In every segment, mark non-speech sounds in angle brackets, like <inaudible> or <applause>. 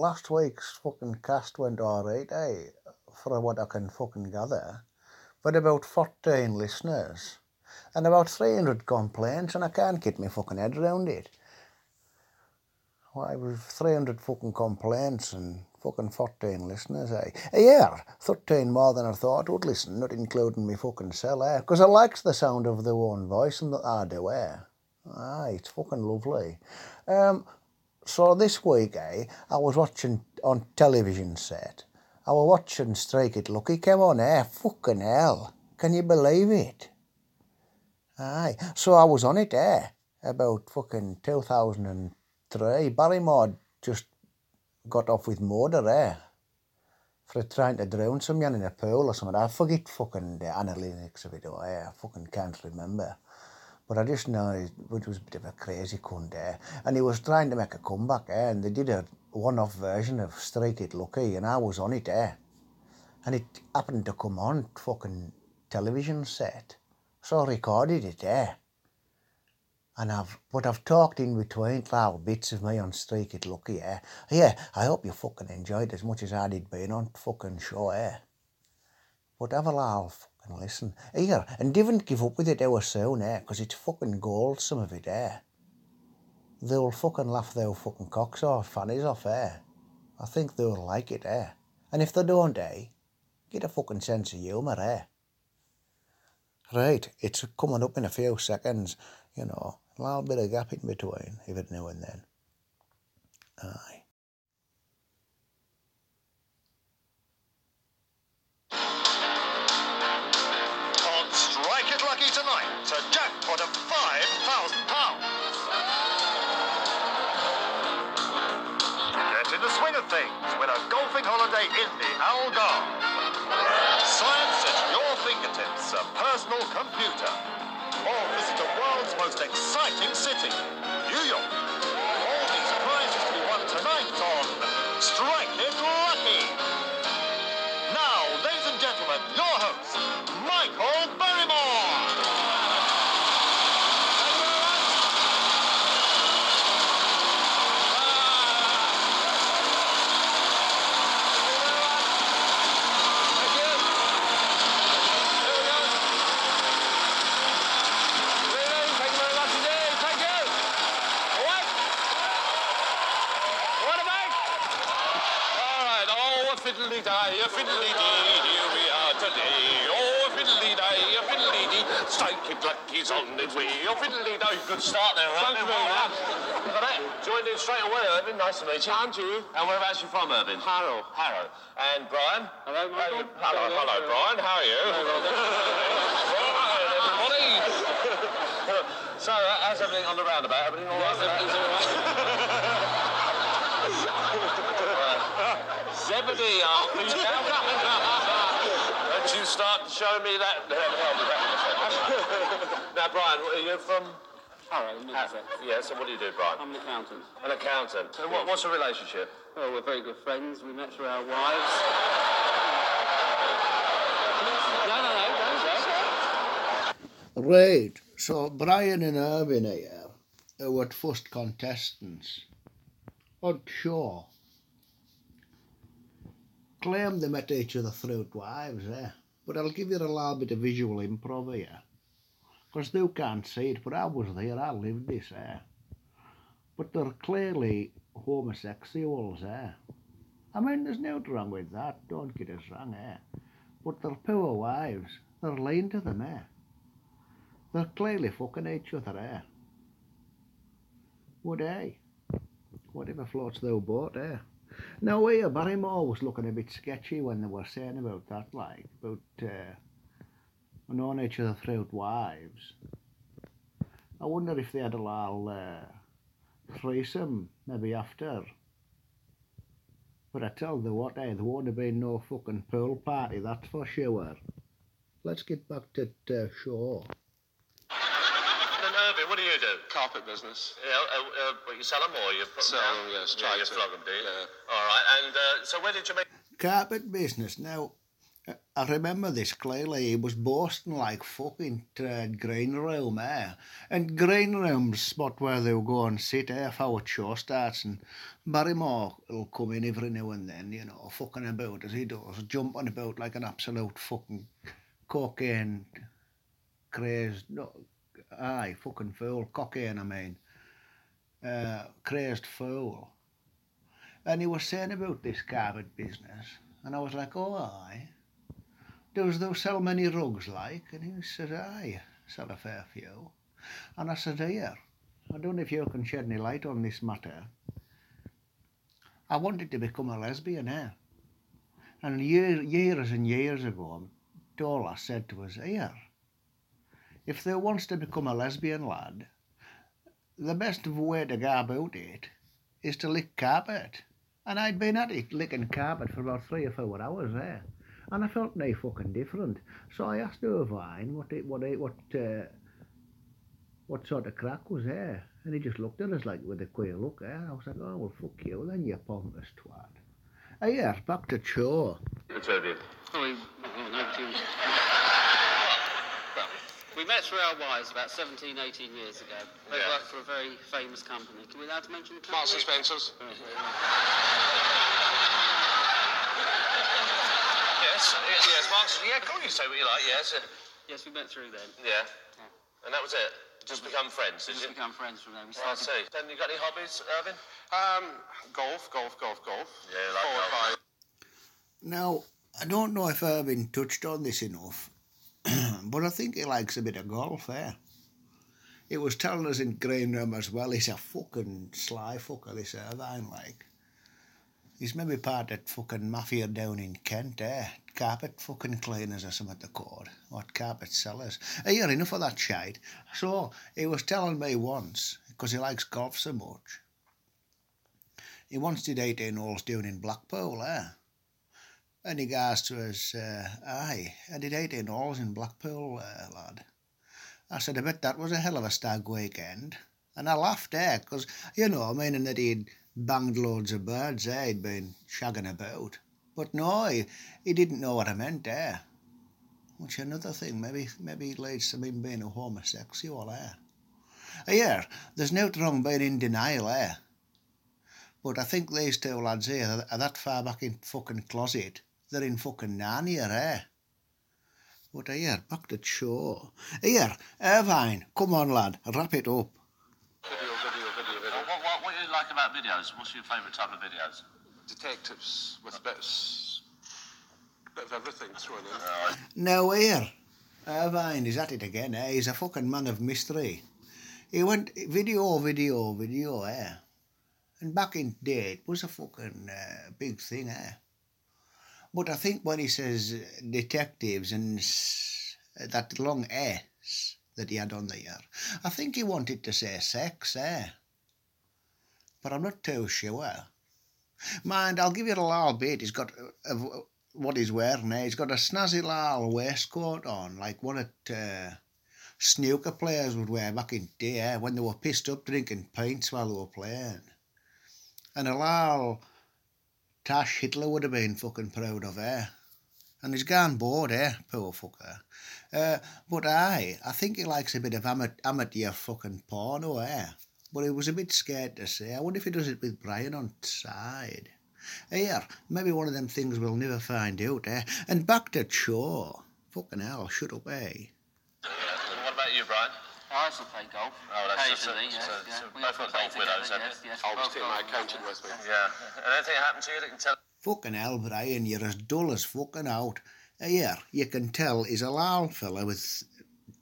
last week's fucking cast went alright, eh? For what I can fucking gather. But about 14 listeners and about 300 complaints, and I can't get my fucking head around it. Why, with 300 fucking complaints and fucking 14 listeners, eh? Yeah, 13 more than I thought would listen, not including me fucking cell, eh? Because I likes the sound of their own voice and that I do, eh? Aye, it's fucking lovely. Um, so this week, eh, I was watching on television set. I was watching Strike It Lucky. Come on, eh? Fucking hell. Can you believe it? Aye. So I was on it, eh? About fucking 2003. Barrymore just got off with murder, eh? For trying to drown some man in a pool or something. I forget fucking the analytics of it, eh? I fucking can't remember. But I just know it was a bit of a crazy cunt there. And he was trying to make a comeback, eh? And they did a one-off version of Strike It Lucky, and I was on it, eh? And it happened to come on fucking television set. So I recorded it, eh? And I've, but I've talked in between little bits of me on Strike It Lucky, eh? Yeah, I hope you fucking enjoyed as much as I did being on fucking show, eh? But have a laugh and listen. Here, and don't give up with it soon, eh? Because it's fucking gold, some of it, eh? They'll fucking laugh their fucking cocks off, fannies off, eh? I think they'll like it, eh? And if they don't, eh? Get a fucking sense of humour, eh? Right, it's coming up in a few seconds, you know. A little bit of gap in between, every now and then. Aye. Fingertips, a personal computer. Oh, or visit the world's most exciting city, New York. All these prizes to be won tonight on Strike It Lucky. Fiddly day, fiddly dee, here we are today. Oh, fiddly day, fiddly dee, strike it like he's on his way. Oh, fiddly day, good start there, Thank you very much. Look at that, joined in straight away, Irvin. Nice to meet you. And you. And whereabouts you from, Irvin? Harrow. Harrow. And Brian? Hello, Michael. Hello, hello, Brian. How are you? Right, <laughs> everybody. so, uh, how's everything on the roundabout? Everything all right? Everything's all right. <laughs> Zebedee, aren't we? Don't you start showing me that. <laughs> now, Brian, are you from? Harrow, Middlesex. Yeah, so what do you do, Brian? I'm an accountant. An accountant. And what, what's the relationship? Oh, we're very good friends. We met through our wives. no, no, no, don't. Right, so Brian and Irvin here who were first contestants on show. Claim they met each other through wives, eh? But I'll give you a little bit of visual improv here. Because you can't see it, but I was there, I lived this, eh? But they're clearly homosexuals, eh? I mean, there's no wrong with that, don't get us wrong, eh? But they're poor wives, they're lean to them, eh? They're clearly fucking each other, eh? Would eh? Whatever floats their boat, eh? Now here, Barrymore was looking a bit sketchy when they were saying about that, like, about uh, knowing each other through wives. I wonder if they had a little uh, threesome, maybe after. But I tell you what, eh, there won't have been no fucking pool party, that's for sure. Let's get back to uh, show. And Irvin, what do you do? Business. Yeah, uh, uh, what, you sell them or you put Sell them down? 'em, yes, Yeah, try you to. flog them, do you? Yeah. All right, and uh, so where did you make... carpet business. Now, I remember this clearly. He was boasting like fucking uh, green room, eh? And green room's spot where they'll go and sit, eh, if our show starts. And Barrymore will come in every now and then, you know, fucking about as he does, jumping about like an absolute fucking cocaine crazed, no, aye, fucking fool, cocaine, I mean, uh, crazed fool. And he was saying about this carpet business, and I was like, oh, aye. Does thou sell many rugs like? And he said, aye, sell a fair few. And I said, here, I don't know if you can shed any light on this matter. I wanted to become a lesbian, eh? And year, years and years ago, Dola said to us, here, if they wants to become a lesbian lad, the best way to go about it is to lick carpet. And I'd been at it licking carpet for about three or four hours there. And I felt no fucking different. So I asked Irvine what it, what it, what uh, what sort of crack was there. And he just looked at us like with a queer look there. I was like, oh well fuck you then you pompous twat. Uh, yeah, back to show. The two of you. Oh, we, oh, nobody was- Well, we met through our wives about 17, 18 years ago. They Yeah. worked for a very famous company. Can we allowed to mention the company? Marks and Spencers. <laughs> Yes, yes, yes, Marks. Yeah, go on, you say what you like, yes. Yes, we met through then. Yeah. And that was it? Just become friends, We did just you? become friends from them. We I started see. Then you got any hobbies, Irvin? Um, golf, golf, golf, golf. Yeah, like Followed golf. by Now, I don't know if Irvin touched on this enough, but I think he likes a bit of golf, eh? He was telling us in green room as well, he's a fucking sly fucker, this Irvine, like. He's maybe part of fucking mafia down in Kent, eh? Carpet fucking cleaners or something to call it. What carpet sellers. Eh, yeah, enough of that shite. So, he was telling me once, because he likes golf so much, he once did 18 holes down in Blackpool, eh? He goes to us, uh, aye, I did 18 holes in Blackpool, uh, lad. I said, I bet that was a hell of a stag weekend. And I laughed there, because, you know, meaning that he'd banged loads of birds, eh, he'd been shagging about. But no, he, he didn't know what I meant there. Which another thing, maybe maybe it leads to him being a homosexual, eh? Yeah, there's no wrong being in denial, eh? But I think these two lads here are that far back in fucking closet. They're in fucking Narnia, eh? What uh, here, back to the show. Here, Irvine, come on, lad, wrap it up. video, video, video, video. What, what, what, what do you like about videos? What's your favourite type of videos? Detectives with a bit of, s- bit of everything thrown in. Now here, Irvine is at it again, eh? He's a fucking man of mystery. He went video, video, video, eh? And back in day, it was a fucking uh, big thing, eh? But I think when he says detectives and that long S that he had on there, I think he wanted to say sex, eh? But I'm not too sure. Mind, I'll give you a little bit. He's got uh, uh, what he's wearing eh? He's got a snazzy little waistcoat on, like one that uh, snooker players would wear back in day, eh? when they were pissed up drinking pints while they were playing. And a little Tash Hitler would have been fucking proud of, her. And he's gone bored, eh? Poor fucker. Uh, but I, I think he likes a bit of ama- amateur fucking porno, eh? But he was a bit scared to say. I wonder if he does it with Brian on side. Here, maybe one of them things we'll never find out, eh? And back to Shaw. Fucking hell, shut up, eh? What about you, Brian? I also play golf. Oh, that's- that's- occasionally. that's- yes, that's- yeah. We both got play golf with us, together, yes, yes, I'll we just both my accountant with me. Yeah. And <laughs> anything happened to you that you can tell? Fucking hell, Brian, you're as dull as fucking out. Here, you can tell he's a lal fella with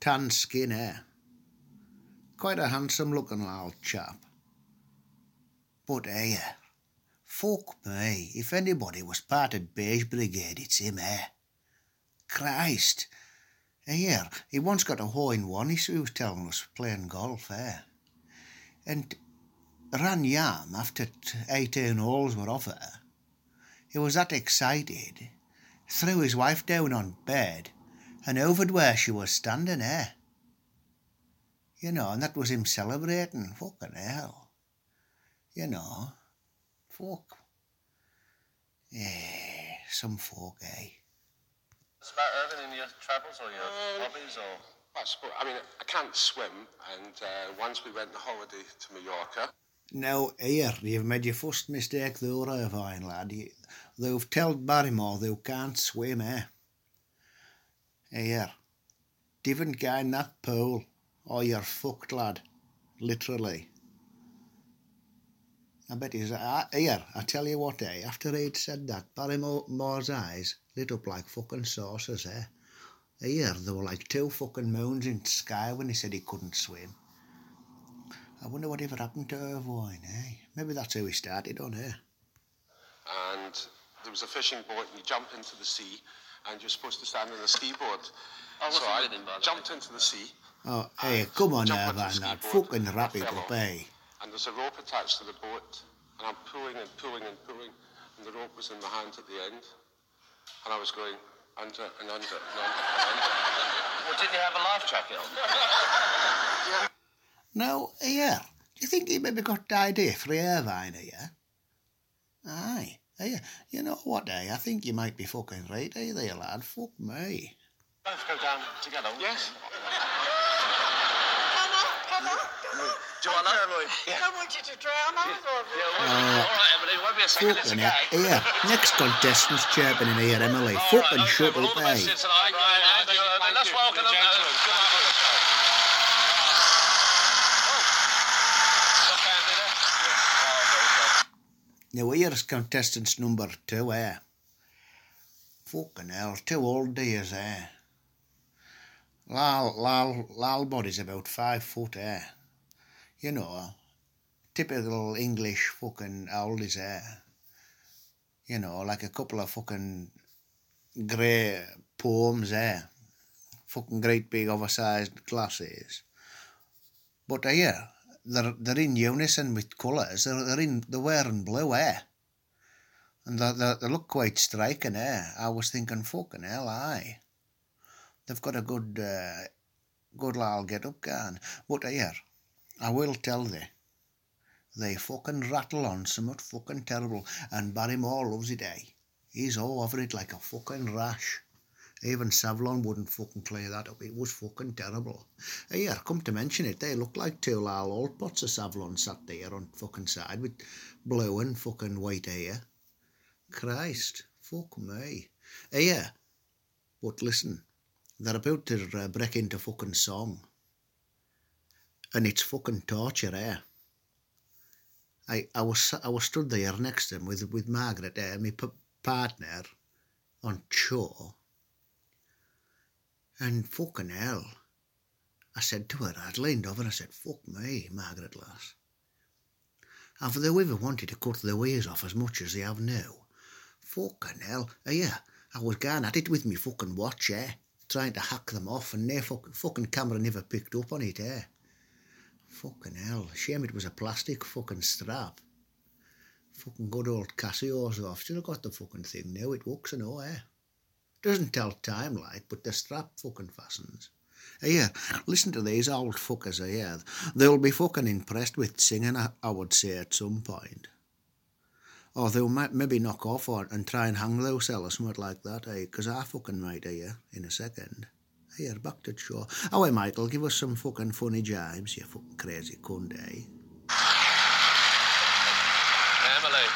tan skin hair. Quite a handsome looking lal chap. But here, fuck me, if anybody was part of Beige Brigade, it's him, eh? Christ. Here, he once got a hole in one, he was telling us, playing golf, eh? And ran yam after t- 18 holes were off her. He was that excited, threw his wife down on bed and overed where she was standing, eh? You know, and that was him celebrating. Fucking hell. You know, fuck. Yeah, some folk, eh? It's about Irving in your travels or your hobbies or. I suppose, I mean, I can't swim, and uh, once we went on holiday to Mallorca, Now, here, you've made your first mistake though, Irvine, lad. You, they've told Barrymore they can't swim, eh? Here, different guy in that pool, or you're fucked, lad. Literally. I bet he's... Uh, here, I tell you what, eh? After he'd said that, Barrymore's eyes lit up like fucking saucers, eh? Here, there were like two fucking moons in the sky when he said he couldn't swim. I wonder what ever happened to Irvine, eh? Maybe that's how he started on, eh? and there was a fishing boat, and you jump into the sea, and you're supposed to stand on a skiboard. I wasn't so I with him, by jumped into the sea, Oh, hey, come on, Jump on the Irvine, lad. skiboard, Fucking wrap I it up, off. eh? and there's a rope attached to the boat, and I'm pulling and pulling and pulling, and the rope was in my hand at the end, and I was going under and under and under and under. Well, didn't you have a life jacket on? <laughs> No, yeah. do you think he maybe got the idea for Irvine here? Aye, here. You know what, eh? I think you might be fucking right, eh, there, lad? Fuck me. Both go down together. Yes. Do you want that? I want you to drown either of you. Yeah, well, all right, Emily, won't be a second. It's Fucking a Here, next contestant's chirping in here, Emily. All fucking right, okay, shut well, up, all the best eh? to you tonight, and. Let's welcome them. Good luck with the show. Oh. Look, Andy, there. Very good. Now, here's contestants number two, eh? Fucking hell, two old dears, eh? Lal, Lal, Lal body's about five foot, eh? You know, typical English fucking oldies, eh? You know, like a couple of fucking grey poems, there. Fucking great big oversized glasses. But uh, yeah, they're, they're in unison with colours. They're, they're, in, they're wearing blue, eh? And they, they, they look quite striking, eh? I was thinking, fucking hell, aye. They've got a good, uh, good little get up going. But uh, yeah, I will tell thee, they fucking rattle on somewhat fucking terrible. And Barrymore loves it, eh? He's all over it like a fucking rash. Even Savlon wouldn't fucking clear that up. It was fucking terrible. Yeah, come to mention it, they look like two little old pots of Savlon sat there on fucking side with blue and fucking white hair. Christ, fuck me. Yeah, but listen, they're about to uh, break into fucking song. And it's fucking torture, eh? I, I was I was stood there next to him with with Margaret, eh, my p- partner, on show. And fucking hell, I said to her, I'd leaned over and I said, fuck me, Margaret lass. Have they ever wanted to cut their ears off as much as they have now? Fucking hell, uh, yeah, I was going at it with me fucking watch, eh? Trying to hack them off and their fucking, fucking camera never picked up on it, eh? Fucking hell, shame it was a plastic fucking strap. Fucking good old Casio's off. Still got the fucking thing now, it works and all, eh? Doesn't tell time like, but the strap fucking fastens. Here, listen to these old fuckers here. They'll be fucking impressed with singing, I, would say, at some point. Or they'll ma- maybe knock off on and try and hang themselves or something like that, eh? Because I fucking might here in a second. Here, back to the show. Oh, hey, Michael, give us some fucking funny jibes, you fucking crazy cunt, eh? Emily.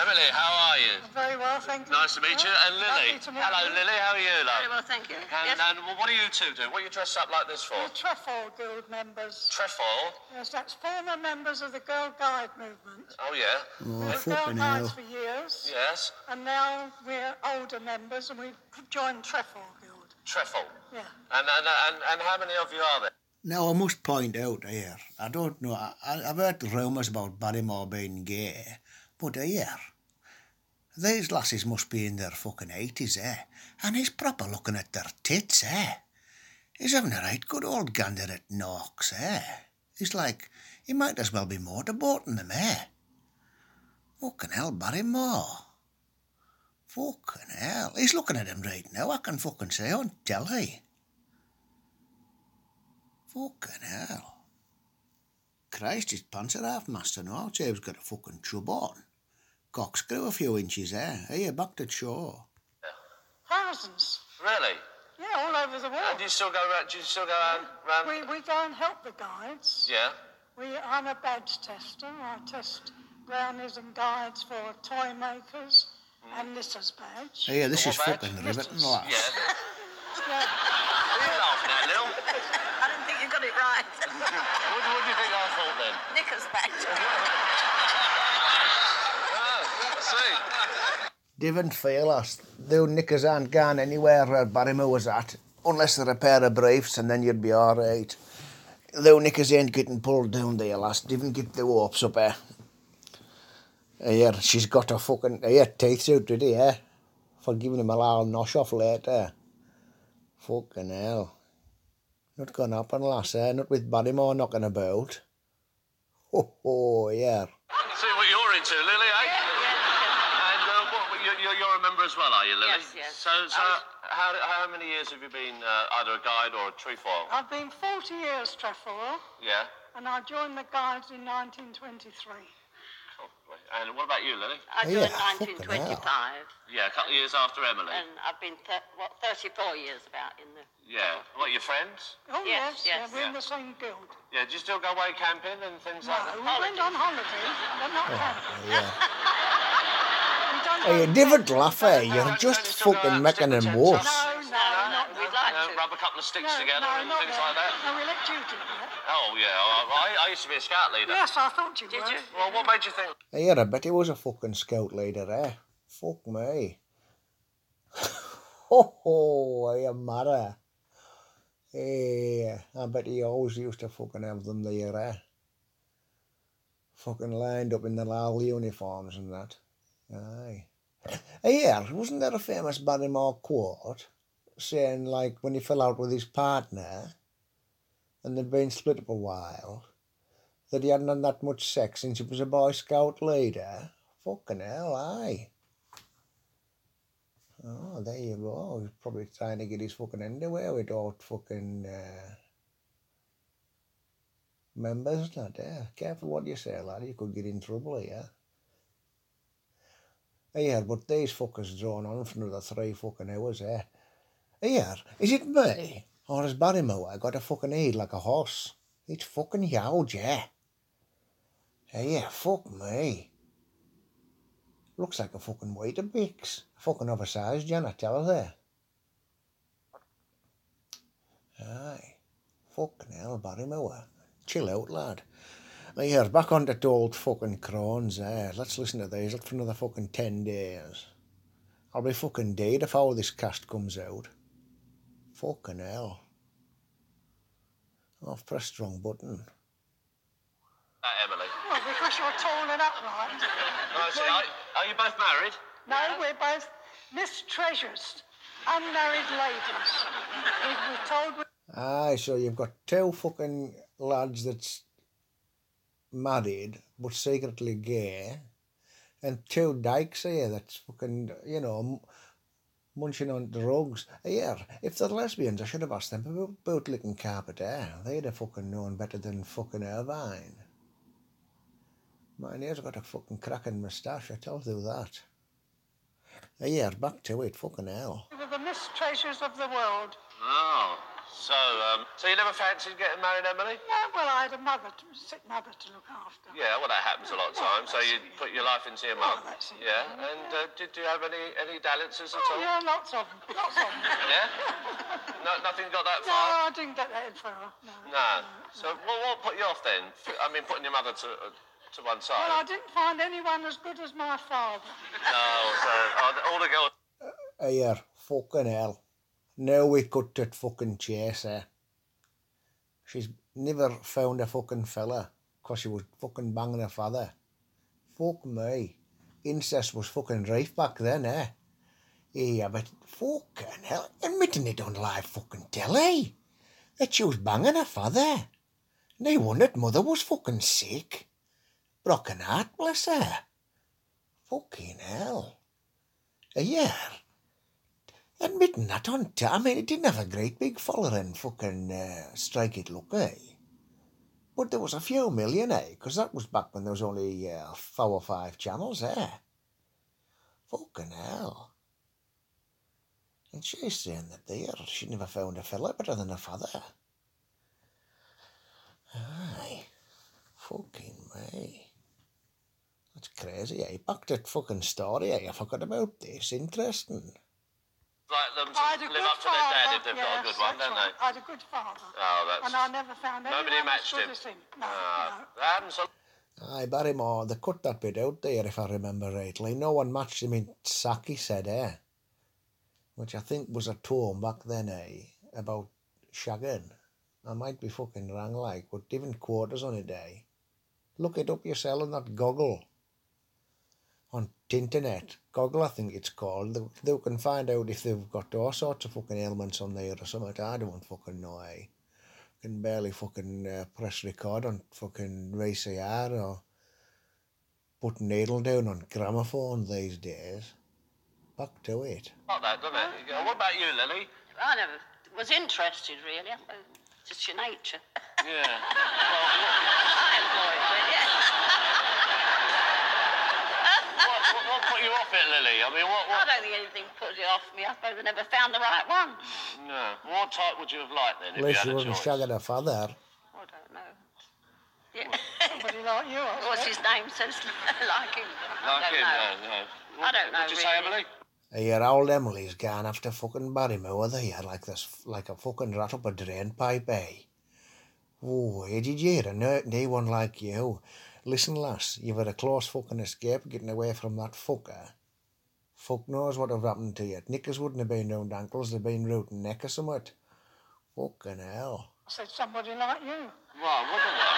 Emily, how are you? Very well, thank you. Nice to meet you. And Lily. Lovely to meet Hello, you. Lily. How are you, love? Very well, thank you. And, yes. and what are you two doing? What are you dressed up like this for? The Trefoil Guild members. Trefoil. Yes, that's former members of the Girl Guide movement. Oh, yeah. Oh, we were Girl fucking Guides hell. for years, Yes. and now we're older members, and we've joined Trefoil Guild. Trefoil. And, and, and, and how many of you are there? Now, I must point out here, I don't know, I, I've heard rumours about Barrymore being gay, but here, these lasses must be in their fucking 80s, eh? And he's proper looking at their tits, eh? He's having a right good old gander at knocks, eh? He's like, he might as well be motorboating them, eh? Fucking hell, Barrymore. Fucking hell. He's looking at him right now, I can fucking say on telly. Fucking hell. Christ, his pants are half master now. James got a fucking chub on. Cockscrew a few inches there. Hey, back to shore. Thousands. Really? Yeah, all over the And world. do you still go around? Do you still go around? round? We, we go and help the guides. Yeah. We, I'm a badge tester. I test brownies and guides for toy makers mm. and Lissa's badge. Yeah, this is badge? fucking riveting, lass. Yeah. <laughs> Yeah. What are you laughing at, Lil? I don't think you got it right. What, what do you think I thought then? Knickers back. Oh, see. Didn't feel us. Their knickers aren't gone anywhere where Barrymore was at, unless they're a pair of briefs, and then you'd be all right. Their knickers ain't getting pulled down there, lass. Didn't get the warps up there. Yeah, she's got her fucking yeah, teeth out today, eh? For giving him a little nosh off later. Fucking hell. Not gonna happen, lass, eh? Not with Barrymore knocking about. Ho ho, yeah. See what you're into, Lily, eh? And uh, what, you, you- you're a member as well, are you, Lily? Yes, yes. So, so I was- how, how many years have you been uh, either a guide or a trefoil? I've been 40 years trefoil, Yeah. and I joined the guides in 1923. Cool. And what about you, Lily? I Yeah, joined fucking 1925, Yeah, a couple of years after Emily. and I've been th- what 34 years about in the. Yeah. What, your friends? Oh, Yes, yes, yeah, we're in the same guild. Yeah, do you still go away camping and things No, like that? we went on holiday, but not camping. Yeah. We Hey, you go didn't laugh, eh? You're just no, still go fucking making stick them worse. No, no, not we'd that. like Uh, to. rub a couple of sticks No, together no, and not things that. like that? No, we let you do that. Oh, yeah. I, I, I used to be a scout leader. Yes, I thought you Did were. you? Well, what made you think? Hey, I bet he was a fucking scout leader, eh? Fuck me. oh, <laughs> ho, I am mad. Hey, I bet he always used to fucking have them there, eh? Fucking lined up in the little uniforms and that. Aye. Hey, yeah, wasn't there a famous Barrymore quote saying, like, when he fell out with his partner and they'd been split up a while, that he hadn't had that much sex since he was a Boy Scout leader. Fucking hell, aye. Oh, there you go. He's probably trying to get his fucking underwear without fucking uh, members, not there. Careful what you say, lad. You could get in trouble here. Yeah, but these fuckers drawn on for another three fucking hours, eh? Here, is it me? Or has Barrymore got a fucking head like a horse? It's fucking huge, yeah. Yeah, fuck me. Looks like a fucking Weetabix. Fucking oversized, Jan, I tell her there. Aye. Fucking hell, Barrymore. Chill out, lad. Now, here, back on to old fucking crones, eh? Let's listen to these look for another fucking ten days. I'll be fucking dead if all this cast comes out. Fucking hell. I've pressed the wrong button. Uh, Emily. Well, because you're tall and upright. Oh, <laughs> I see. Are, are you both married? No, we're both Miss Treasures, unmarried ladies. We were told we Aye, so you've got two fucking lads that's married but secretly gay, and two dykes here that's fucking, you know, m- munching on drugs. Yeah, if they're lesbians, I should have asked them about, about licking carpet air. They'd have fucking known better than fucking Irvine. My here's got a fucking cracking moustache, I tell you that. Yeah, back to it, fucking hell. the Miss of the world. Oh. So, um, so you never fancied getting married, Emily? No, well, I had a mother, to, sick mother to look after. Yeah, well, that happens a lot of times. So you put your life into your mum. Oh, that's it. Yeah, and uh, did you have any any dalliances at Oh, all? yeah, lots of them. Lots of them. <laughs> Yeah? No, nothing got that far. no. I didn't get that far. No. No. So, well, what put you off then? I mean, putting your mother to uh, to one side. Well, I didn't find anyone as good as my father. No. So uh, all the girls. Here, fucking hell. Now we cut that fucking chase, eh? She's never found a fucking fella because she was fucking banging her father. Fuck me. Incest was fucking rife back then, eh? Yeah, but fucking hell, admitting it on live fucking telly. That she was banging her father. No wonder mother was fucking sick. Broken heart, bless her. Fucking hell. A year. Admitting that on t- I mean, it didn't have a great big following, fucking uh, strike it look, eh? But there was a few million, eh? Because that was back when there was only uh, four or five channels, eh? Fucking hell. And she's saying that there she never found a fella better than her father. Aye. Fucking me. That's crazy, eh? Back to fucking story, eh? I forgot about this. Interesting. Like them to I had a live good up to their dad father. if they've yes, got a good one, don't right. they? I had a good father. Oh, that's. And I never found anyone Nobody as matched good him. as him. No, Ah, no. that happens a Aye, Barrymore, they cut that bit out there if I remember rightly. No one matched him in sack, he said, eh? Which I think was a tone back then, eh? About shagging. I might be fucking wrong, like, but even quarters on a day. Look it up yourself on that Goggle. On the internet. Goggle, I think it's called. They, they can find out if they've got all sorts of fucking ailments on there or something. I don't fucking know, eh? can barely fucking uh, press record on fucking VCR or put needle down on gramophone these days. Back to it. Like that, doesn't it? What about you, Lily? I never was interested, really. It's just your nature. Yeah. <laughs> I employed with yeah. what, what, what put you off it, Lily? I mean, what, I don't think anything put it off me. I suppose I never found the right one. No. What type would you have liked then if Unless you you had a wasn't shagging her father. I don't know. Yeah. Somebody like you, I <laughs> What's his name? Says <laughs> like him. I Like don't him? know. No, no. I don't know, What'd you say, really. Emily? Your old Emily's gone after fucking Barrymore there, like this, like a fucking rat up a drain pipe, eh? Oh, eh, did you hear? No, no one like you. Listen, lass, you've had a close fucking escape getting away from that fucker. Fuck knows what have happened to you. Knickers wouldn't have been round ankles, they'd been rooting neck or something. Fucking hell. I said somebody like you. Well, what the what?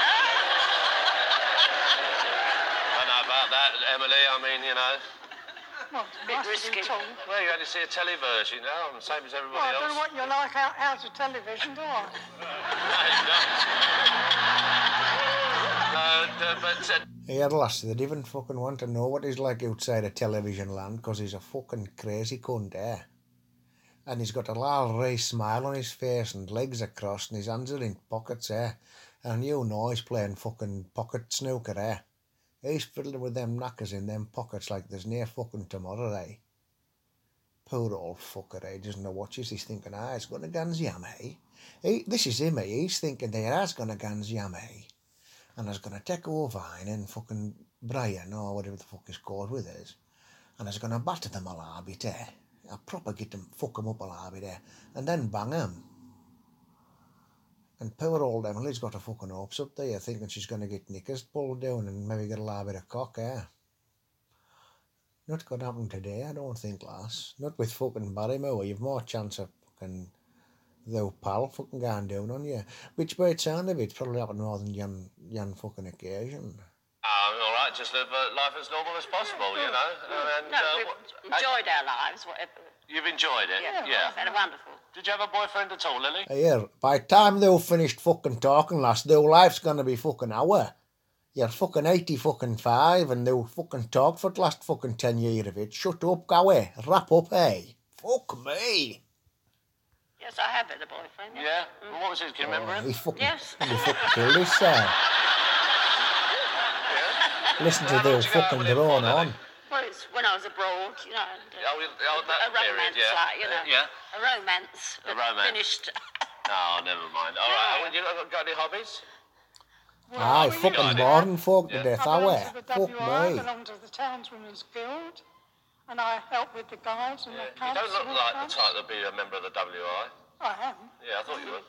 I don't know about that, Emily. I mean, you know. Well, it's a Bit risky. be tall. Well, you only see a telly version, you know, I'm the same as everybody Well, I don't know else. what you like out, out of television, do I? <laughs> No, no, but uh, Here, lass, they'd even fucking want to know what he's like outside of television land, 'cause he's a fucking crazy cunt, eh? And he's got a little wry smile on his face and legs are crossed and his hands are in pockets, eh? And you know he's playing fucking pocket snooker, eh? He's fiddling with them knackers in them pockets like there's no fucking tomorrow, eh? Poor old fucker, eh? Doesn't know what he's thinking, ah, he's got a guns yam, eh? He, this is him, eh? He's thinking there has got a guns yam, eh? And I going to take Ovine and fucking Brian or whatever the fuck he's called with us, and I going to batter them a little bit there. I proper get them, fuck 'em up a little bit there, and then bang bang 'em. And poor old Emily's got her fucking hopes up there, thinking she's going to get knickers pulled down and maybe get a little bit of cock, eh? Not going to happen today, I don't think, lass. Not with fucking Barrymore. You've more chance of fucking though pal fucking going down on you. Which by the sound of it, probably happened more than Jan, Jan fucking occasion. oh, all right, just live uh, life as normal as possible, you know. <laughs> And No, uh, we've what- enjoyed our lives, whatever. you've enjoyed it, Yeah, yeah. we've had a wonderful. Did you have a boyfriend at all, Lily? Yeah, by the time they've finished fucking talking, lass, their life's gonna be fucking hour. You're fucking 80 fucking five and they'll fucking talk for the last fucking 10 years of it. Shut up, go away. Wrap up, hey. Fuck me. Yes, I have had a boyfriend. Yeah. yes. Well, what was his? Can you remember Oh, him? he fucking, Yes. he fucking killed himself. Listen to How long their did you go out fucking with drone on. Well, it's when I was abroad, you know. And, uh, Oh, oh, that a romance, period, yeah. like, you know. Uh, yeah. A romance. A romance. Finished. <laughs> Oh, never mind. All right. Well, you got, got any hobbies? Aye, fucking got it. boring folk to Yeah. death, I I wear. Fuck WI, I belong to the Townswomen's Guild, and I help with the guys and Yeah. the You don't look like that. the type that'd be a member of the WI. I am. Yeah, I thought you would.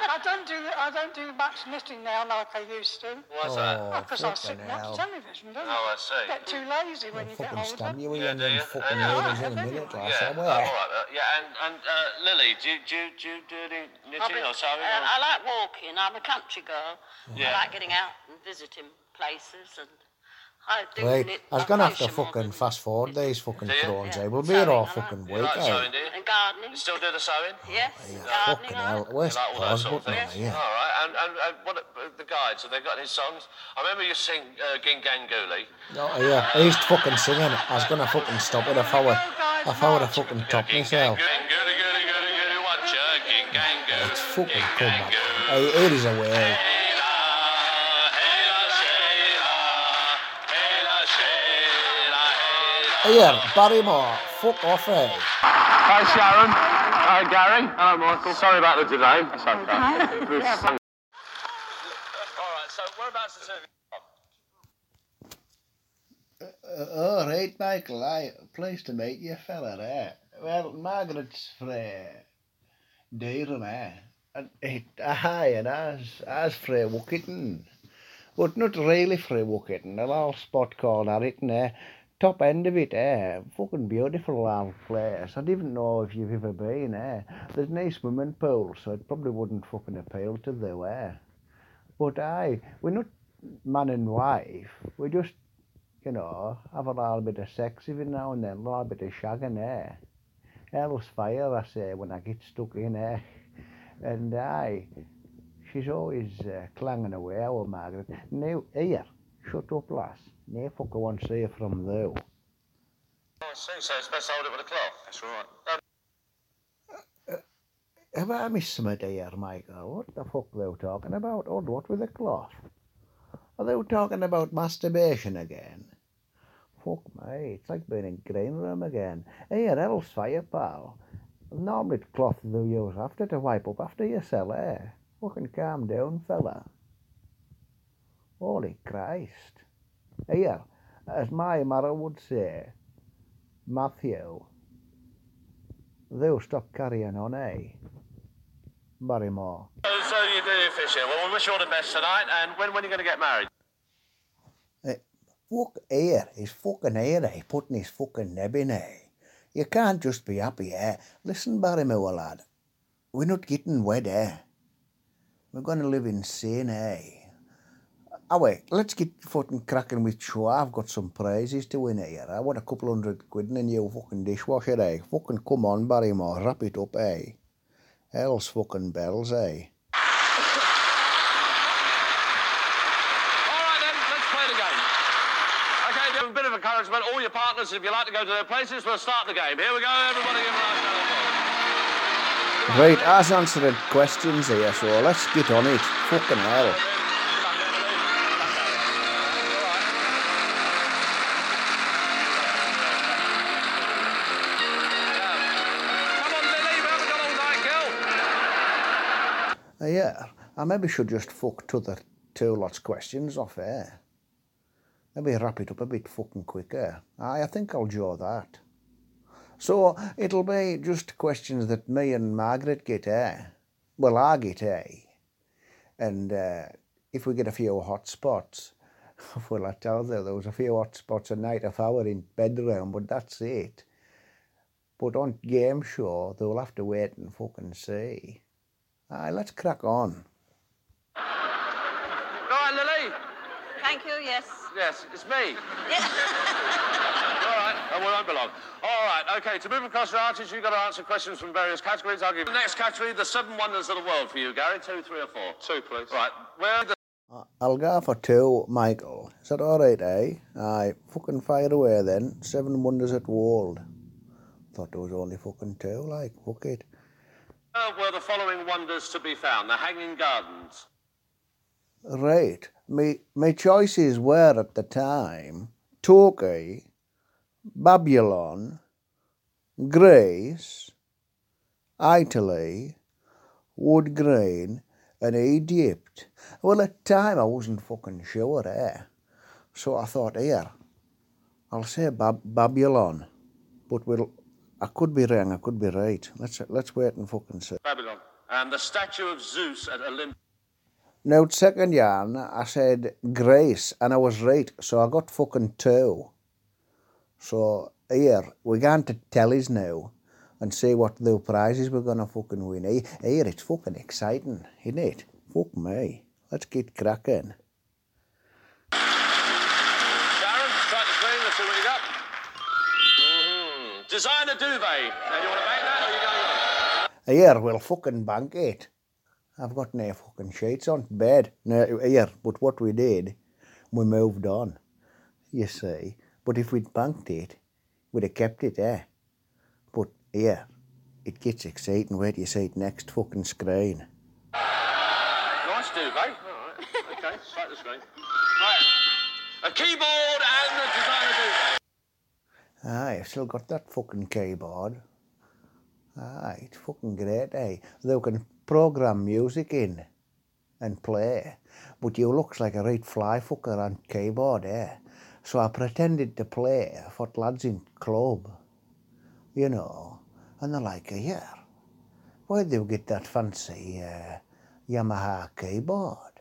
I don't do I don't do much knitting now like I used to. Why's that? Oh, Because I sit fucking and watch television, don't I? Oh, I? I see. Get too lazy when you get Fucking older. stab you with Yeah, your do you? fucking Yeah. needles in a Yeah, minute, yeah. lass, I Yeah. Oh, all Uh, yeah, and and uh, Lily, do you do you, do you do any knitting been- or sewing? uh, or- I like walking. I'm a country girl. Yeah. I like getting out and visiting places and I do Right, I was gonna have to fucking fast forward these fucking Do thrones, Yeah. eh? We'll be here all Sewing, I like- fucking week, like eh? sewing, do you? And gardening. You still do the sewing? Yes, Yeah, gardening. fucking hell. Where's You like all that sort of button thing? on here? All right. And, and, and what uh, the guides? Have they got any songs? I remember you sing uh, Ginganguli. No, yeah, he's fucking singing. I was gonna fucking stop it if I were, if I were to fucking top myself. Ginganguli, guli, guli, guli, watch ya, Gingangu. It's fucking come back. Gingangu. Hey, here is a way. Here, Barrymore, fuck off, eh? Hi, Sharon. Hi, Gary. Hello, Michael. Sorry about the delay. That's okay. This- All right, so whereabouts is it? Uh, all right, Michael. I pleased to meet you, fella. Eh? Well, Margaret's fra Durham, eh? And it, aye, and as as fra Workington, but not really fra Workington. A little spot called Harrington, eh? Top end of it, eh? Fucking beautiful little place. I didn't know if you've ever been, eh? There's nice swimming pool, so it probably wouldn't fucking appeal to the eh? But aye, we're not man and wife. We just you know, have a little bit of sex every now and then, a little bit of shagging there. Hell's fire, I say, when I get stuck in there. And aye, she's always uh, clanging away, our Margaret. Now, here, shut up, lass. No fucker wants to hear from thou. Oh, I see, so it's best to hold it with a cloth. That's right. Have I missed something here, Michael? What the fuck are thou talking about? Odd what with a cloth? Are thou talking about masturbation again? Fuck me, it's like being in green room again. Here, hell's fire, pal. Normally it's cloth thou use after to wipe up after yourself, eh? Fucking calm down, fella. Holy Christ. Here, as my mother would say, Matthew, they'll stop carrying on, eh? Barrymore. So, so you do your fishing. Well, we wish you all the best tonight. And when, when are you going to get married? Fuck air. He's fucking air, eh? Putting his fucking neb in, eh? You can't just be happy, eh? Listen, Barrymore, lad. We're not getting wed, eh? We're going to live in sin, eh? Ah, wait, let's get fucking cracking with show. I've got some prizes to win here. I want a couple hundred quid in a new fucking dishwasher, eh? Fucking come on, Barrymore, wrap it up, eh? Hell's fucking bells, eh? All right, then, let's play the game. Okay, a bit of encouragement. All your partners, if you like to go to their places, we'll start the game. Here we go, everybody give a nice round of applause. Right, as answered questions here, so let's get on it. Fucking hell. Yeah, I maybe should just fuck to the two lots questions off air. Maybe wrap it up a bit fucking quicker. Aye, I think I'll draw that. So it'll be just questions that me and Margaret get, eh? Well, I get, eh? And uh, if we get a few hot spots, <laughs> well, I tell you, there was a few hot spots a night I were in bedroom, but that's it. But on game show, they'll have to wait and fucking see. Aye, let's crack on. All right, Lily. Thank you, yes. Yes, it's me. Yeah. <laughs> All right, and we won't be long. All right, okay, to move across your answers, you've got to answer questions from various categories. I'll give you the next category, the seven wonders of the world for you, Gary. Two, three, or four? Two, please. Right, where the I'll go for two, Michael. Is that all right, eh? Aye, fucking fire away then. Seven wonders at world. Thought there was only fucking two, like, fuck it. Where were the following wonders to be found? The Hanging Gardens. Right. Me, my choices were at the time Turkey, Babylon, Greece, Italy, Wood Green, and Egypt. Well, at the time I wasn't fucking sure, eh? So I thought, here, I'll say Bab- Babylon, but we'll. I could be wrong. I could be right. Let's let's wait and fucking see. Babylon. And the statue of Zeus at Olympus. Now, second yarn, I said Greece, and I was right, so I got fucking two. So, here, we're going to tell tellies now and see what the prizes we're to fucking win. Here, here, it's fucking exciting, isn't it? Fuck me. Let's get cracking. Designer duvet. Now, you want to make that or are you going on? Uh, here, we'll fucking bank it. I've got no fucking sheets on bed. No, here, but what we did, we moved on, you see. But if we'd banked it, we'd have kept it there. But here, it gets exciting. Where do you see it next fucking screen? Nice duvet. All right. Okay, <laughs> start the screen. Right. A keyboard and a designer duvet. Aye, I've still got that fucking keyboard. Aye, it's fucking great, eh? They can program music in and play, but you looks like a right fly fucker on keyboard, eh? So I pretended to play for lads in club, you know, and they're like, yeah, where'd you get that fancy uh, Yamaha keyboard?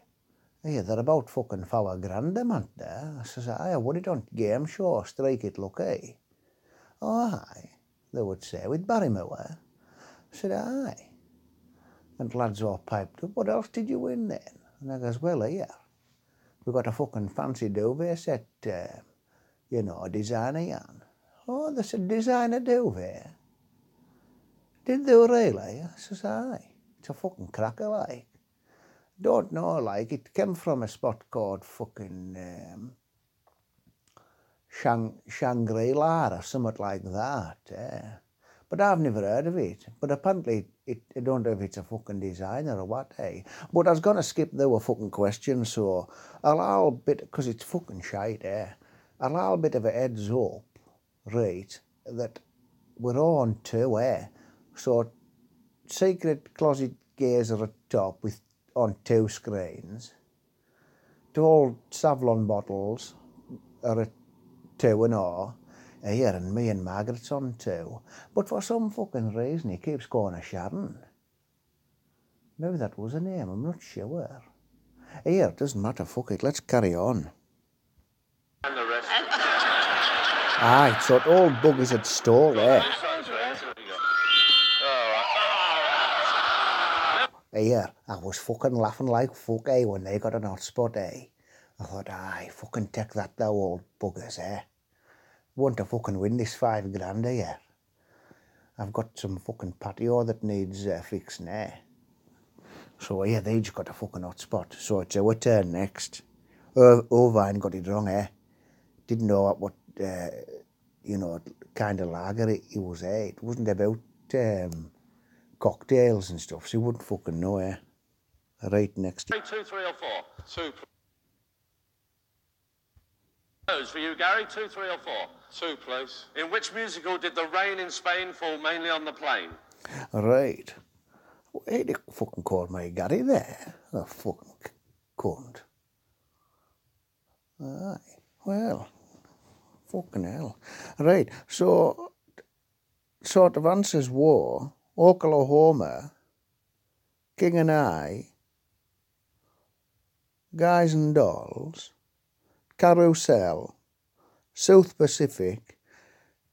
Yeah, they're about fucking four grand a month there. I says, aye, I won it on game show, strike it lucky. Oh, aye, they would say, with Barrymore. I said, aye. And lads all piped up, what else did you win then? And I goes, well, here, we got a fucking fancy duvet set, uh, you know, a designer yarn. Oh, they said, designer duvet? Did they really? I says, aye. It's a fucking cracker, like. Don't know, like, it came from a spot called fucking um, Shang- Shangri-La or something like that. Eh? But I've never heard of it. But apparently, it, I don't know if it's a fucking designer or what, eh? But I was going to skip through the fucking question, so I'll, I'll bit, because it's fucking shite, eh? I'll, I'll bit of a heads up, right, that we're on two, eh? So, secret closet gazer at top with on two screens. Two old Savlon bottles are at two and all. Here and me and Margaret's on two. But for some fucking reason he keeps calling her Sharon. Maybe that was her name, I'm not sure. Here, it doesn't matter, fuck it, let's carry on. And the rest. Aye, so old buggies had stole there. Here, I was fucking laughing like fuck, eh, when they got an hot spot, eh. I thought, aye, fucking take that, thou old buggers, eh. Want to fucking win this five grand a year. I've got some fucking patio that needs uh, fixing, eh. So yeah, they just got a fucking hot spot. So it's our turn next. Ir- Irvine got it wrong, eh. Didn't know what, uh, you know, kind of lager it, it was, eh. It wasn't about um, cocktails and stuff, so wouldn't fucking know, eh. Right next. Two, three, or four? Two, Those for you, Gary. Two, three, or four? two, please. In which musical did the rain in Spain fall mainly on the plain? Right. Hey, they fucking called me Gary there. Oh, fucking c- cunt. Aye. Well, fucking hell. Right, so, sort of answers war, Oklahoma, King and I, Guys and Dolls, Carousel, South Pacific,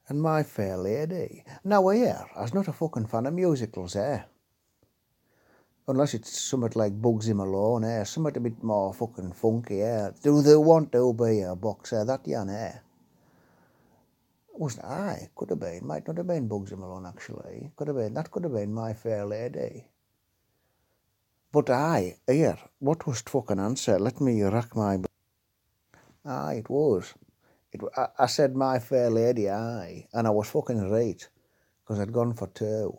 and My Fair Lady. Now here, I not a fucking fan of musicals, eh? Unless it's something like Bugsy Malone, eh? Something a bit more fucking funky, eh? Do they want to be a boxer? That yan, eh? Wasn't I? Could have been. Might not have been Bugsy Malone, actually. Could have been. That could have been My Fair Lady. But I, here, what was fucking answer? Let me rack my... Aye, it was. It, I, I said My Fair Lady, aye. And I was fucking right. Because I'd gone for two.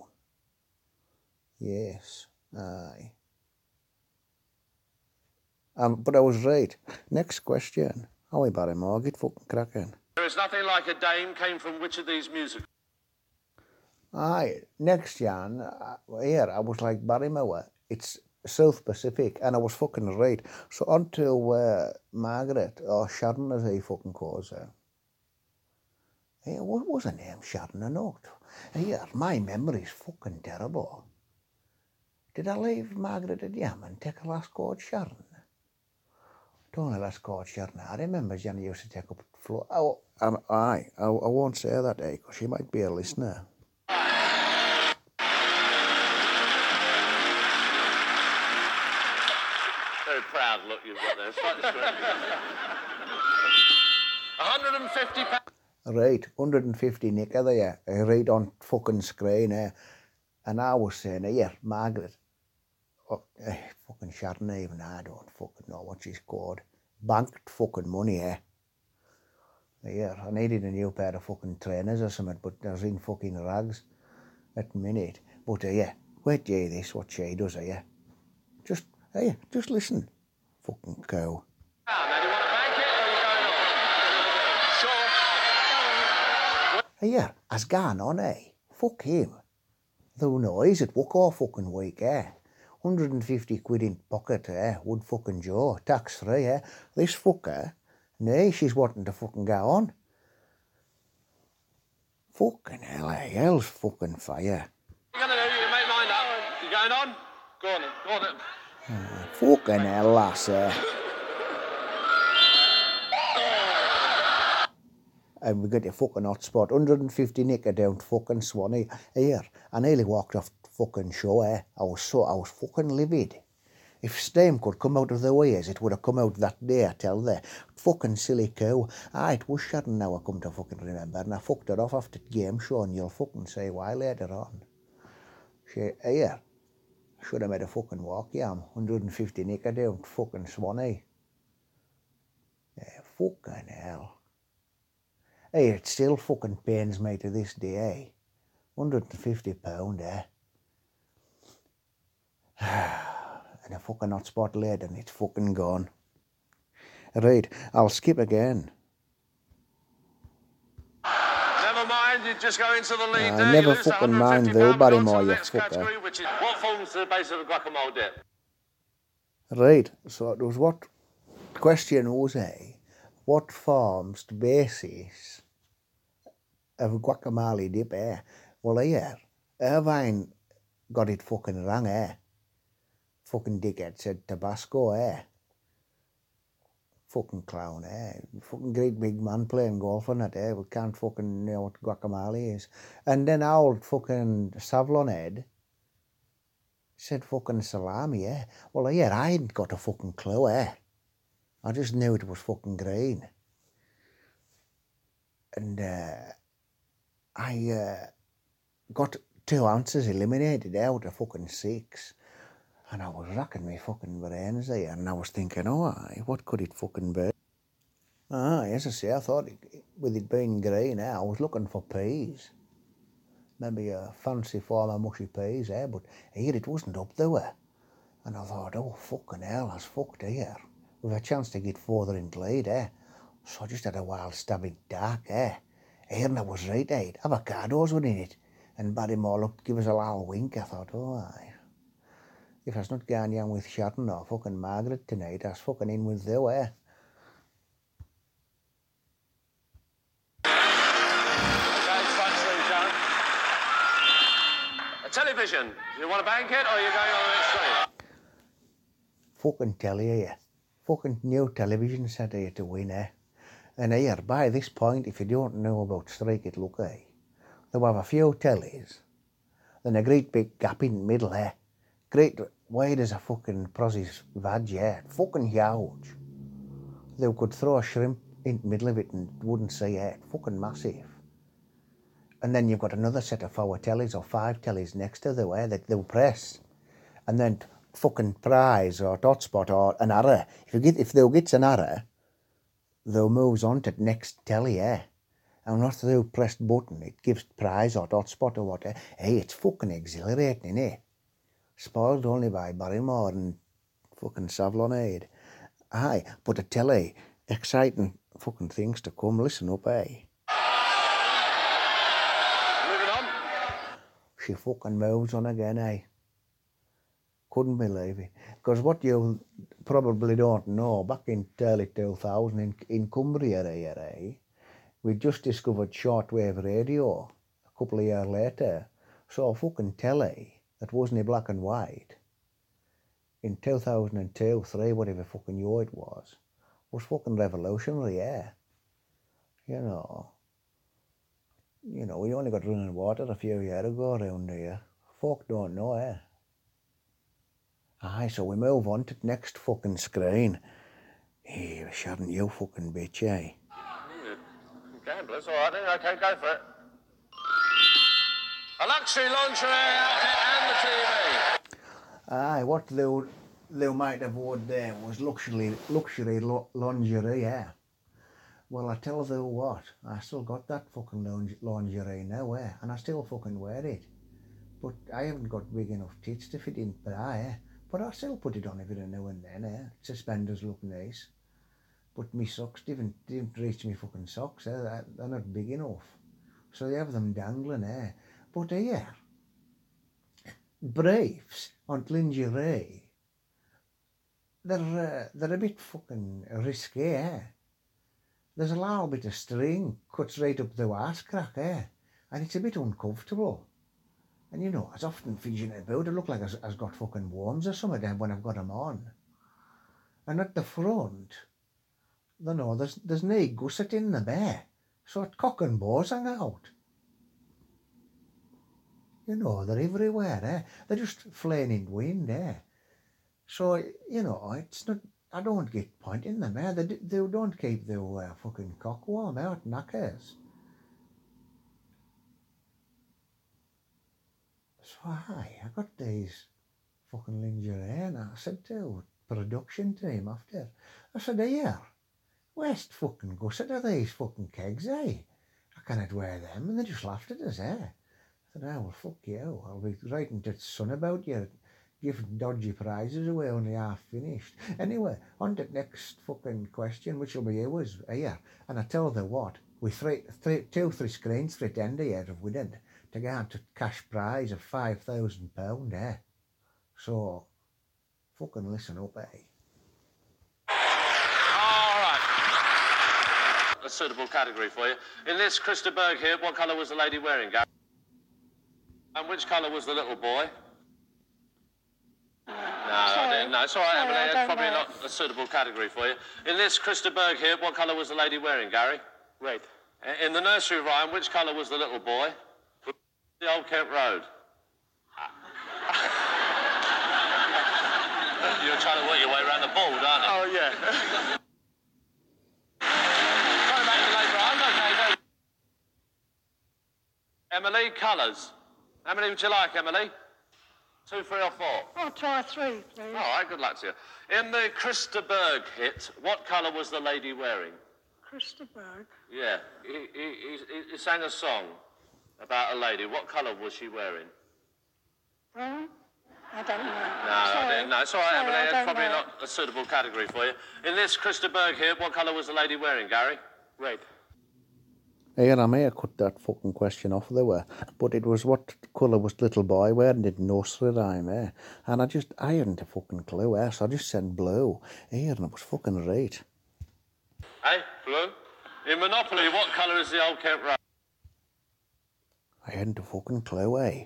Yes, aye. Um, but I was right. Next question. How Howie Barrymore, get fucking cracking. There is nothing like a dame came from which of these musicals? Aye, next Jan, uh, here I was like Barrymore. It's South Pacific, and I was fucking right. So on to uh, Margaret, or Sharon as he fucking calls her. Hey, what was her name? Sharon or not? Here, my memory's fucking terrible. Did I leave Margaret at Yam and take a last called Sharon? Don't know last called Sharon. I remember Jenny used to take up floor. Oh, aye, I, I won't say that, eh, because she might be a listener. Very proud look you've got there. Slightly 150 pounds. Right, 150 nicker there, uh, right on fucking screen eh? And I was saying, here, Margaret, oh, eh, fucking Sharon even, I don't fucking know what she's called. Banked fucking money, eh? Yeah, I needed a new pair of fucking trainers or something, but I was in fucking rags at minute. But yeah, wait you this, what she does, uh, yeah. Just, hey, just listen. Fucking cow. On? Sure. Here, has gone on, eh? Fuck him. Though no, he's at work all fucking week, eh? 150 quid in pocket, eh? Would fucking Joe, tax free, eh? This fucker, nay, she's wanting to fucking go on. Fucking hell, eh? Hell's fucking fire. Are you going to do? You make mind up. You going on? Go on. Go on Fucking hell, lass? And we got a fucking hot spot. 150 nicker down fucking Swanee. Here, I nearly walked off fucking show, eh? I was so, I was fucking livid. If steam could come out of the ways, it would have come out that day, I tell thee. Fucking silly cow. Ah, it was shutting now, I come to fucking remember, and I fucked her off after the game show, and you'll fucking say why later on. She, here, should have made a fucking walk, yeah, I'm 150 nicker down fucking Swanee. Yeah, fucking hell. Hey, it still fucking pains me to this day, eh? 150 pound, eh? <sighs> and a fucking hot spot later and it's fucking gone. Right, I'll skip again. Never mind, you just go into the lead Uh, there. never you lose that fucking mind 150 though, pound, go on to Barrymore, the you fucker. is what forms the base of a guacamole dip? Right, so it was what the question was, eh? What forms the basis of a guacamole dip, eh? Well, here, Irvine got it fucking wrong, eh? Fucking dickhead said Tabasco, eh? Fucking clown, eh? Fucking great big man playing golf on it, eh? We can't fucking know what guacamole is. And then old fucking Savlon head said fucking salami, eh? Well, yeah, I hadn't got a fucking clue, eh? I just knew it was fucking green. And uh, I uh, got two ounces eliminated out of fucking six. And I was racking my fucking brains there, and I was thinking, oh, what could it fucking be? Ah, as I say, I thought it, with it being green, eh, I was looking for peas. Maybe a fancy form of mushy peas, eh, but here it wasn't up there. And I thought, oh, fucking hell, that's fucked here. With a chance to get further in lead, eh? So I just had a wild stab in dark, eh? Here and I was right, eh? Avocados were in it. And Barrymore looked, give us a little wink. I thought, oh, aye. If was not going young with Sharon or fucking Margaret tonight, was fucking in with the? Okay, front three, Sharon. A television. You want to bank it or are you going on the next three? fucking telly here. Fucking new television set here to win, eh? And here, by this point, if you don't know about Strike It Look, eh? They'll have a few tellies, then a great big gap in the middle, eh? Great wide as a fucking Prozzy's vag, yeah? Fucking huge. They could throw a shrimp in the middle of it and wouldn't see it. Fucking massive. And then you've got another set of four tellies or five tellies next to the way that they'll press. And then fucking prize or dot spot or an arrow. If you get if they'll get an arrow, they'll moves on to the next telly, eh? And not through pressed button, it gives prize or dot spot or whatever. Hey, it's fucking exhilarating, eh? Spoiled only by Barrymore and fucking Savlonade. Aye, but a telly, exciting fucking things to come. Listen up, eh? Moving on. she fucking moves on again, eh? Couldn't believe it. Because what you probably don't know, back in early 2000 in, in Cumbria here, eh? We just discovered shortwave radio a couple of years later. So fucking telly that wasn't a black and white in 2002, 3, whatever fucking year it was, was fucking revolutionary, yeah. You know. You know, we only got running water a few years ago around here. Folk don't know, eh? Aye, so we move on to the next fucking screen. Eh, hey, shouldn't you fucking bitch, eh? Gamblers, all right. Okay, go for it. A luxury lingerie outfit the TV. Aye, what they, they might have worn there was luxury, luxury lingerie, yeah. Well, I tell you what, I still got that fucking lingerie now, eh? And I still fucking wear it. But I haven't got big enough tits to fit in bra, eh? But I still put it on every now and then, eh? Suspenders look nice. But me socks didn't, didn't reach me fucking socks, eh? They're- not big enough. So they have them dangling there. But here, briefs on lingerie, they're, uh, they're a bit fucking risky, eh? There's a little bit of string cuts right up the ass crack, eh? And it's a bit uncomfortable. And you know, I was often fidgeting about. It look like I have got fucking worms or something when I've got them on. And at the front, you know, there's, there's no gusset in the bear. So it cock and balls hang out. You know, they're everywhere, eh? They're just flying in wind, eh? So, you know, it's not, I don't get point in them, eh? They, they don't keep their uh, fucking cock warm out, knackers. So, hi, I got these fucking lingerie and I said to production team after, I said, here, where's fucking gusset are these fucking kegs, eh? I cannot wear them. And they just laughed at us, eh? Said, oh, well, fuck you. I'll be writing to son about you, giving dodgy prizes away only half finished. Anyway, on to the next fucking question, which will be yours here. And I tell you what, we three, three, two, three screens for it end here if we did to get out to cash prize of five thousand pound, eh? So, fucking listen up, eh? A suitable category for you. In this Chris de Burgh here, what colour was the lady wearing, Gary? And which colour was the little boy? Ah, no, I Sorry. didn't. no, it's all right, Sorry, Emily. That's probably know. not a suitable category for you. In this Chris de Burgh here, what colour was the lady wearing, Gary? Red. In the nursery rhyme, which colour was the little boy? The Old Kent Road. <laughs> You're trying to work your way around the board, aren't you? Oh, yeah. <laughs> Trying to make the labour hard, okay, don't Emily, colours. How many would you like, Emily? Two, three, or four? I'll try three, please. All right, good luck to you. In the Chris de Burgh hit, what colour was the lady wearing? Chris de Burgh. Yeah, he, he, he, he sang a song about a lady. What colour was she wearing? Brown? I don't know. No, I Sorry. didn't. No, it's all right, Sorry, Emily. I That's probably know. not a suitable category for you. In this Chris de Burgh here, what colour was the lady wearing, Gary? Red. Here, I may have cut that fucking question off there, but it was what colour was little boy wearing in nursery rhyme, eh? And I just, I hadn't a fucking clue, eh? So I just said blue. And it was fucking right. Hey, blue. In Monopoly, what colour is the Old Kent Road? I hadn't a fucking clue, eh?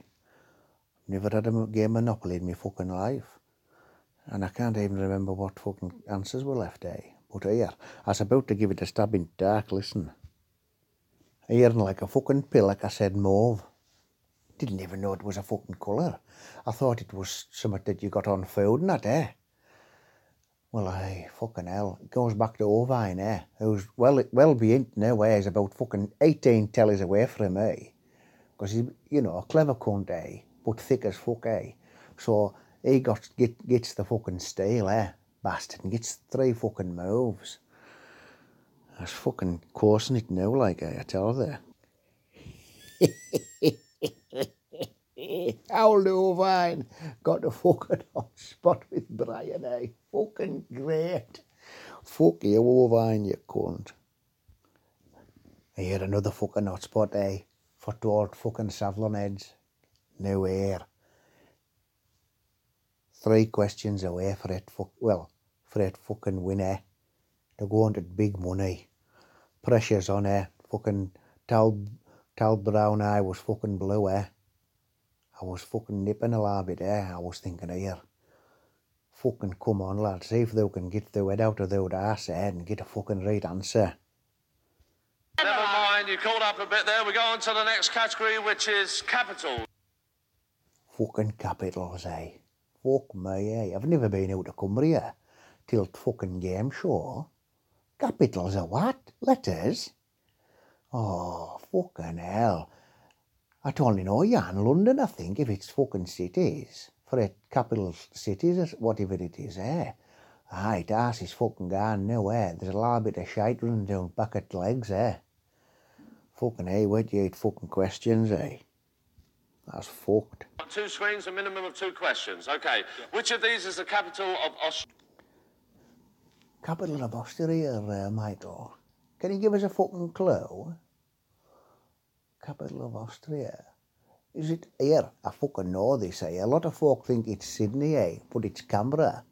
Never had a game Monopoly in my fucking life. And I can't even remember what fucking answers were left, eh? But here, I was about to give it a stab in dark, listen. Here, like a fucking pill, like I said, mauve. Didn't even know it was a fucking colour. I thought it was something that you got on food and that, eh? Well, I fucking hell. It goes back to Ovine, eh? Who's well, well beyond now, eh? He's about fucking 18 tellies away from me. Because he, you know, a clever cunt, eh? But thick as fuck, eh? So he got get, gets the fucking steal, eh? Bastard, and gets three fucking moves. I was fucking coursing it now, like eh, I tell you. Old Ovine <laughs> got a fucking hot spot with Brian, eh? Fucking great. Fuck you, Ovine, you cunt. I had another fucking hot spot, eh? For two old fucking Savlon heads. No air. Three questions away for it, fuck, well, for it fucking win, eh? They're going to big money. Pressure's on, eh? Fucking Tal, Tal Brown eye was fucking blue, eh? I was fucking nipping a little bit, eh? I was thinking, here, fucking come on, lad, see if they can get their head out of their ass, eh? And get a fucking right answer. Never mind, you called up a bit there. We go on to the next category, which is capital. Fucking capitals, eh? Fuck me, eh? I've never been out of Cumbria till fucking game show. Capitals are what? Letters? Oh, fucking hell. I only know you in London, I think, if it's fucking cities. For it, capital cities, or whatever it is, eh? Aye, Darcy's fucking gone now, eh? There's a little bit of shite running down back at legs, eh? Fucking hey, where do you eat fucking questions, eh? That's fucked. Two screens, a minimum of two questions. Okay. Which of these is the capital of Australia? Capital of Austria, uh, Michael. Can you give us a fucking clue? capital of Austria. Is it here? I fucking know this, eh? A lot of folk think it's Sydney, eh? But it's Canberra.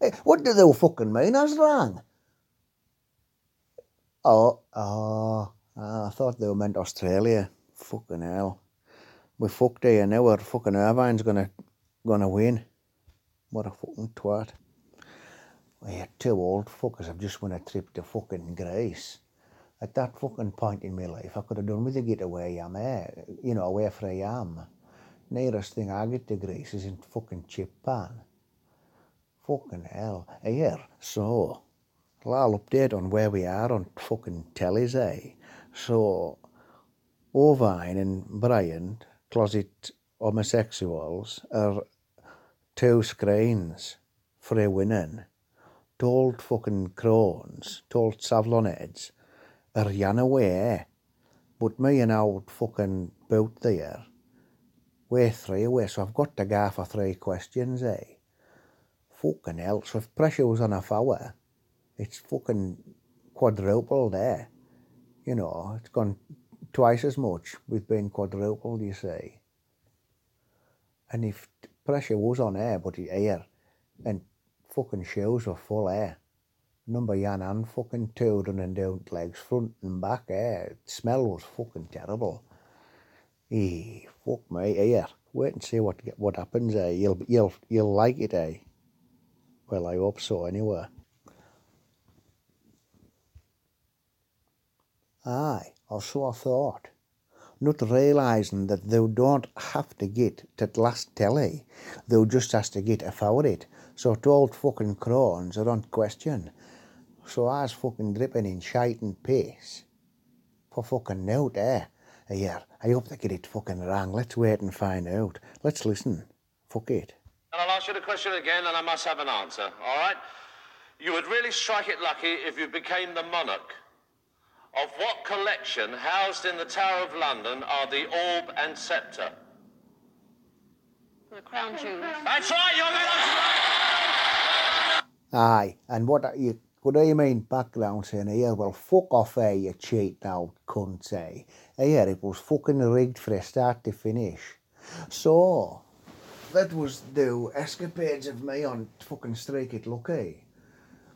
Hey, what do they fucking mean that's wrong? Oh, oh, ah, I thought they were meant Australia. Fucking hell. We fucked here now, our fucking Irvine's gonna, gonna win. What a fucking twat. We are two old fuckers have just won a trip to fucking Greece. At that fucking point in my life, I could have done with a getaway I'm here, you know, from I am. Nearest thing I get to Greece is in fucking Chip Pan. Fucking hell. Here, so, I'll update on where we are on fucking tellies, eh? So, Ovine and Brian, closet homosexuals, are two screens for a winning. Told fucking crones, told savlonheads, are yan away. But me and old fucking boat there, we're three away, so I've got to go for three questions, eh? Fucking hell, so if pressure was on a hour, it's fucking quadrupled there. You know, it's gone twice as much with being quadrupled, you see. And if pressure was on air, but air, and fucking shoes were full air, number yan and fucking two running down legs, front and back air, smell was fucking terrible. Eh, fuck me, here. Wait and see what what happens, eh? You'll you'll you'll like it, eh? Well, I hope so, anyway. Aye, or so I thought. Not realising that they don't have to get to last telly, thou just has to get for it. So to old fucking crones are on question. So I was fucking dripping in shite and piss. For fucking note. Eh? Yeah, I hope they get it fucking wrong. Let's wait and find out. Let's listen. Fuck it. And I'll ask you the question again, and I must have an answer, all right? You would really strike it lucky if you became the monarch. Of what collection housed in the Tower of London are the orb and sceptre? The crown jewels. That's right, you're right. Aye, and what you what do you mean background saying here? Well, fuck off here, you cheat out cunt, eh? Here, it was fucking rigged from start to finish. So, that was the escapades of me on fucking Strike It Lucky.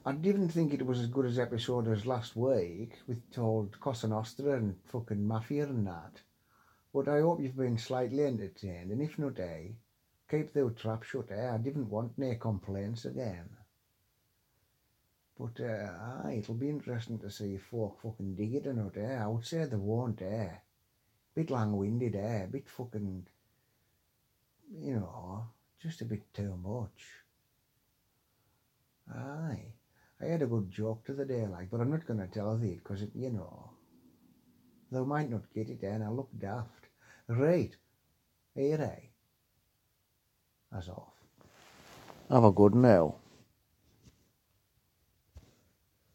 I didn't think it was as good as episode as last week with told Cosa Nostra and fucking Mafia and that. But I hope you've been slightly entertained, and if not, eh, keep the trap shut, eh? I didn't want no complaints again. But uh, aye, it'll be interesting to see if folk fucking dig it or not, eh? I would say they won't, eh? Bit long-winded, eh? Bit fucking, you know, just a bit too much. Aye. I had a good joke to the day, like, but I'm not going to tell thee because, you know, they might not get it, and I look daft. Right. Here, eh? as off. Have a good now.